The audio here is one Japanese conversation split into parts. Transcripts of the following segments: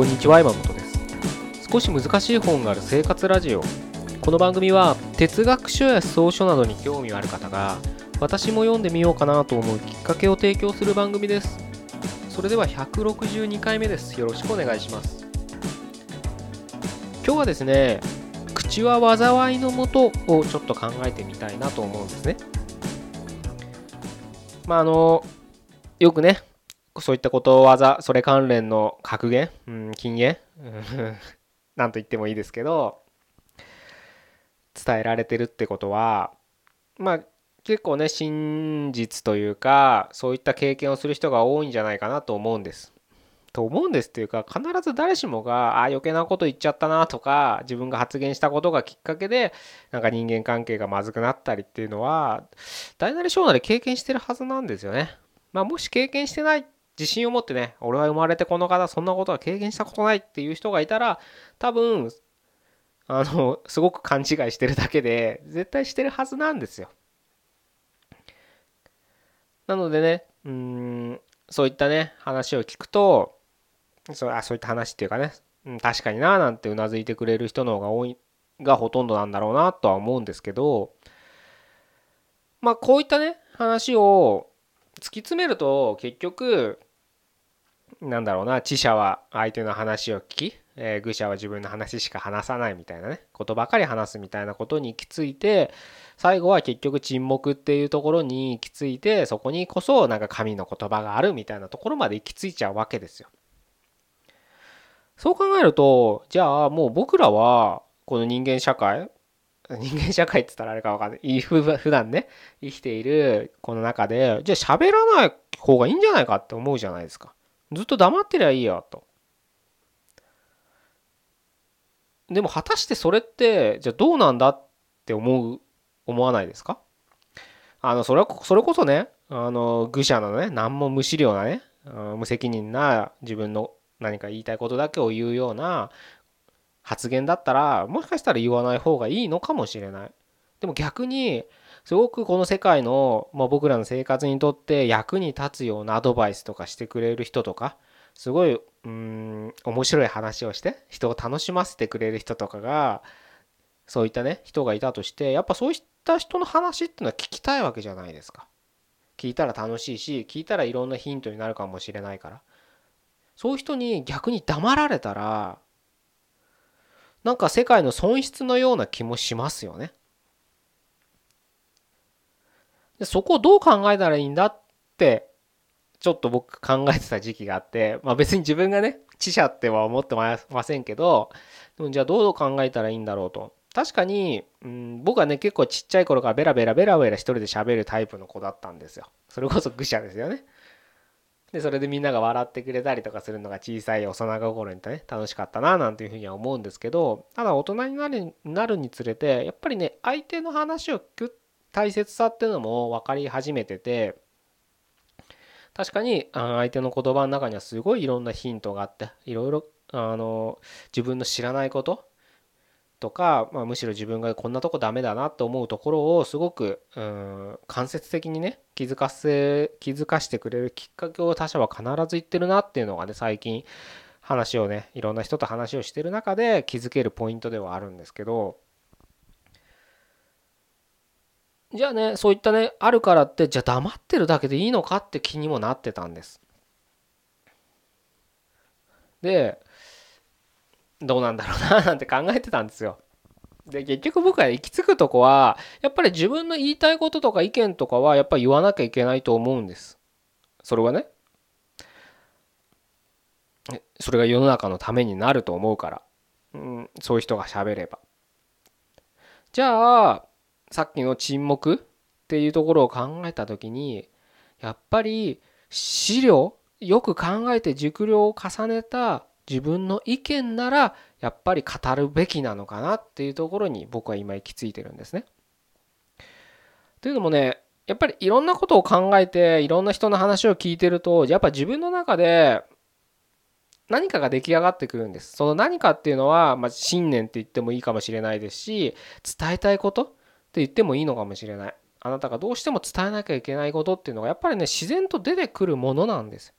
こんにちは山本です。少し難しい本がある生活ラジオ。この番組は哲学書や思想書などに興味がある方が私も読んでみようかなと思うきっかけを提供する番組です。それでは162回目です。よろしくお願いします。今日はですね口は災いのもとをちょっと考えてみたいなと思うんですね。まああのよくねそういったことわざそれ関連の格言、うん、禁言？なんと言ってもいいですけど伝えられてるってことはまあ結構ね真実というかそういった経験をする人が多いんじゃないかなと思うんです。と思うんですっていうか必ず誰しもがあ余計なこと言っちゃったなとか自分が発言したことがきっかけでなんか人間関係がまずくなったりっていうのは大なり小なり経験してるはずなんですよね。まあもし経験してない自信を持ってね俺は生まれてこの方そんなことは経験したことないっていう人がいたら多分あのすごく勘違いしてるだけで絶対してるはずなんですよ。なのでねうんそういったね話を聞くとそうあそういった話っていうかね、うん、確かにななんてうなずいてくれる人の方が多いがほとんどなんだろうなとは思うんですけどまあこういったね話を突き詰めると結局なんだろうな知者は相手の話を聞き、えー、愚者は自分の話しか話さないみたいなねことばかり話すみたいなことに行き着いて最後は結局沈黙っていうところに行き着いてそこにこそなんか神の言葉があるみたいなところまで行き着いちゃうわけですよ。そう考えるとじゃあもう僕らはこの人間社会人間社会って言ったらあれかわかんない。普段ね、生きているこの中で、じゃあ喋らない方がいいんじゃないかって思うじゃないですか。ずっと黙ってりゃいいよと。でも果たしてそれってじゃあどうなんだって思う思わないですか？あのそれはそれこそねあの愚者のね何も無資料なね無責任な自分の何か言いたいことだけを言うような発言だったらもしかしたら言わない方がいいのかもしれない。でも逆にすごくこの世界の、まあ、僕らの生活にとって役に立つようなアドバイスとかしてくれる人とかすごいうん面白い話をして人を楽しませてくれる人とかがそういったね人がいたとしてやっぱそういった人の話っていうのは聞きたいわけじゃないですか。聞いたら楽しいし聞いたらいろんなヒントになるかもしれないからそういう人に逆に黙られたらなんか世界の損失のような気もしますよね。でそこをどう考えたらいいんだってちょっと僕考えてた時期があってまあ別に自分がね知者っては思ってませんけどじゃあどう考えたらいいんだろうと。確かに、うん、僕はね結構ちっちゃい頃からベラベラベラベラ一人で喋るタイプの子だったんですよ。それこそ愚者ですよね。でそれでみんなが笑ってくれたりとかするのが小さい幼心にね楽しかったななんていうふうには思うんですけどただ大人になるなるにつれてやっぱりね相手の話を聞く大切さっていうのも分かり始めてて確かに相手の言葉の中にはすごいいろんなヒントがあっていろいろあの自分の知らないこととか、まあ、むしろ自分がこんなとこダメだなと思うところをすごくうん間接的にね気づかせ気づかしてくれるきっかけを他者は必ず言ってるなっていうのがね最近話をねいろんな人と話をしてる中で気づけるポイントではあるんですけどじゃあねそういったねあるからってじゃあ黙ってるだけでいいのかって気にもなってたんです。でどうなんだろうななんて考えてたんですよ。で結局僕が行き着くとこはやっぱり自分の言いたいこととか意見とかはやっぱり言わなきゃいけないと思うんです。それはねそれが世の中のためになると思うから、うん、そういう人が喋れば。じゃあさっきの沈黙っていうところを考えた時にやっぱり資料よく考えて熟慮を重ねた自分の意見ならやっぱり語るべきなのかなっていうところに僕は今行き着いてるんですね。というのもねやっぱりいろんなことを考えていろんな人の話を聞いてるとやっぱ自分の中で何かが出来上がってくるんです。その何かっていうのは、まあ、信念って言ってもいいかもしれないですし伝えたいことって言ってもいいのかもしれない。あなたがどうしても伝えなきゃいけないことっていうのがやっぱりね自然と出てくるものなんです。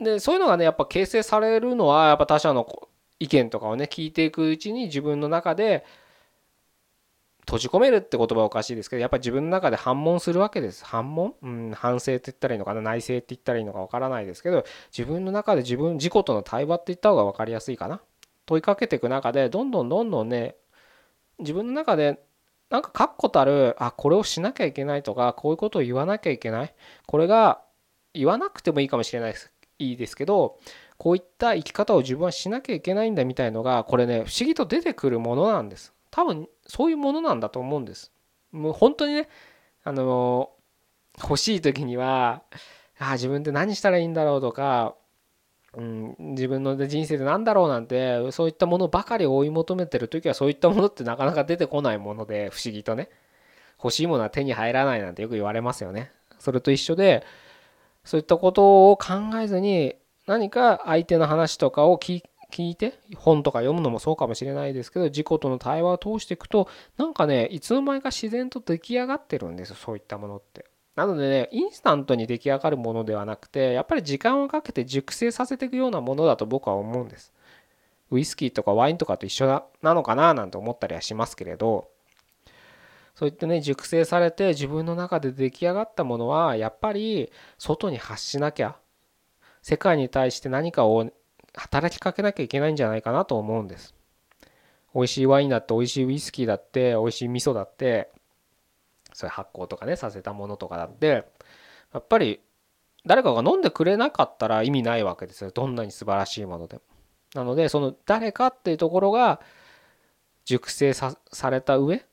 でそういうのがねやっぱ形成されるのはやっぱ他者の意見とかをね聞いていくうちに自分の中で閉じ込めるって言葉はおかしいですけどやっぱ自分の中で反問するわけです。反問、うん、反省って言ったらいいのかな？内省って言ったらいいのかわからないですけど自分の中で自分自己との対話って言った方が分かりやすいかな？問いかけていく中でどんどんどんどんね自分の中でなんか確固たるあこれをしなきゃいけないとかこういうことを言わなきゃいけない。これが言わなくてもいいかもしれないです。いいですけどこういった生き方を自分はしなきゃいけないんだみたいのがこれね不思議と出てくるものなんです多分そういうものなんだと思うんです。もう本当にね、あの欲しい時には、ああ、自分って何したらいいんだろうとか、うん、自分の人生で何だろうなんて、そういったものばかり追い求めてる時は、そういったものってなかなか出てこないもので、不思議とね。欲しいものは手に入らないなんてよく言われますよね。それと一緒で、そういったことを考えずに、何か相手の話とかを聞いて本とか読むのもそうかもしれないですけど自己との対話を通していくとなんかねいつの間にか自然と出来上がってるんですそういったものって。なのでねインスタントに出来上がるものではなくてやっぱり時間をかけて熟成させていくようなものだと僕は思うんです。ウイスキーとかワインとかと一緒なのかななんて思ったりはしますけれどそういってね熟成されて自分の中で出来上がったものはやっぱり外に発しなきゃ世界に対して何かを働きかけなきゃいけないんじゃないかなと思うんです。美味しいワインだって美味しいウイスキーだって美味しい味噌だってそういう発酵とかねさせたものとかだってやっぱり誰かが飲んでくれなかったら意味ないわけですよどんなに素晴らしいものでも。なのでその誰かっていうところが熟成された上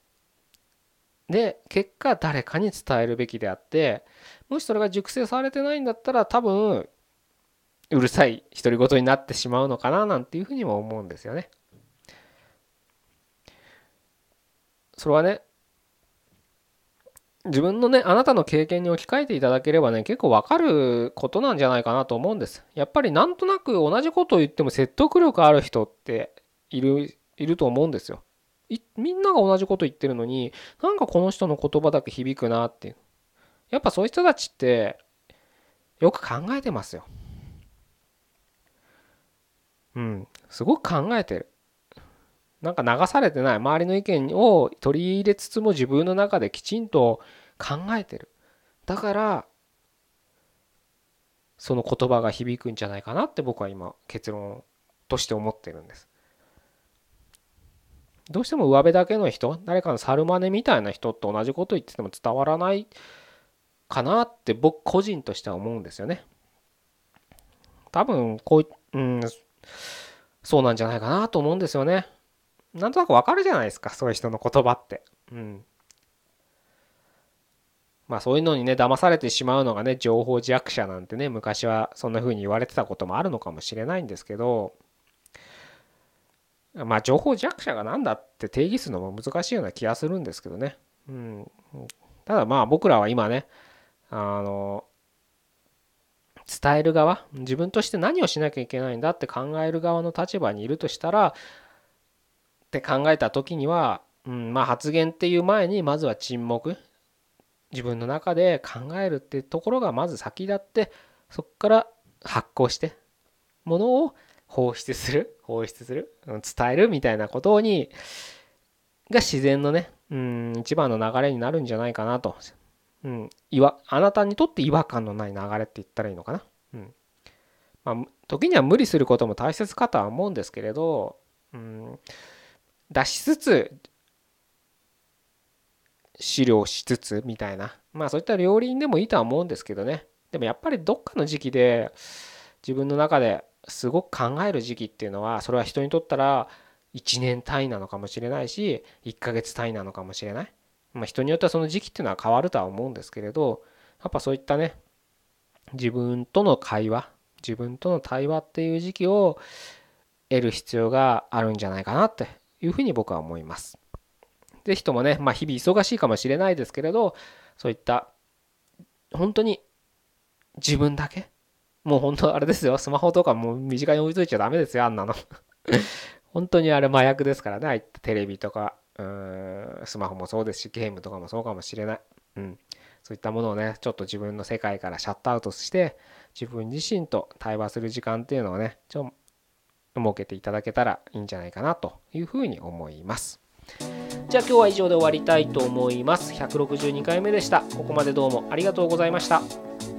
で結果誰かに伝えるべきであってもしそれが熟成されてないんだったら多分うるさい独り言になってしまうのかななんていうふうにも思うんですよね。それはね自分のねあなたの経験に置き換えていただければね結構わかることなんじゃないかなと思うんです。やっぱりなんとなく同じことを言っても説得力ある人っているいると思うんですよ。みんなが同じこと言ってるのになんかこの人の言葉だけ響くなっていう。やっぱそういう人たちってよく考えてますよ。うん、すごく考えてる。なんか流されてない周りの意見を取り入れつつも自分の中できちんと考えてる。だからその言葉が響くんじゃないかなって僕は今結論として思ってるんです。どうしても上辺だけの人誰かの猿真似みたいな人と同じこと言ってても伝わらないかなって僕個人としては思うんですよね。多分こううんそうなんじゃないかなと思うんですよね。なんとなくわかるじゃないですか、そういう人の言葉って。うん。まあそういうのにね、騙されてしまうのがね、情報弱者なんてね、昔はそんな風に言われてたこともあるのかもしれないんですけど、まあ情報弱者が何だって定義するのも難しいような気がするんですけどね。うん。ただまあ僕らは今ね、あの、伝える側自分として何をしなきゃいけないんだって考える側の立場にいるとしたらって考えた時には、うん、まあ発言っていう前にまずは沈黙自分の中で考えるってところがまず先立ってそこから発行してものを放出する？放出する？伝えるみたいなことにが自然のねうん一番の流れになるんじゃないかなと。うん、いわあなたにとって違和感のない流れって言ったらいいのかな？うん。まあ、時には無理することも大切かとは思うんですけれど、うん、出しつつ資料しつつみたいな。まあそういった両輪でもいいとは思うんですけどね。でもやっぱりどっかの時期で自分の中ですごく考える時期っていうのはそれは人にとったら1年単位なのかもしれないし1ヶ月単位なのかもしれないまあ、人によってはその時期っていうのは変わるとは思うんですけれどやっぱそういったね自分との会話自分との対話っていう時期を得る必要があるんじゃないかなっていうふうに僕は思います。是非ともね、まあ、日々忙しいかもしれないですけれどそういった本当に自分だけもう本当あれですよ。スマホとかもう身近に置いといちゃダメですよ。あんなの。本当にあれ麻薬ですからね。ああいったテレビとか。うん。スマホもそうですしゲームとかもそうかもしれない、うん、そういったものをねちょっと自分の世界からシャットアウトして自分自身と対話する時間っていうのをねちょ設けていただけたらいいんじゃないかなというふうに思います。じゃあ今日は以上で終わりたいと思います。162回目でした。ここまでどうもありがとうございました。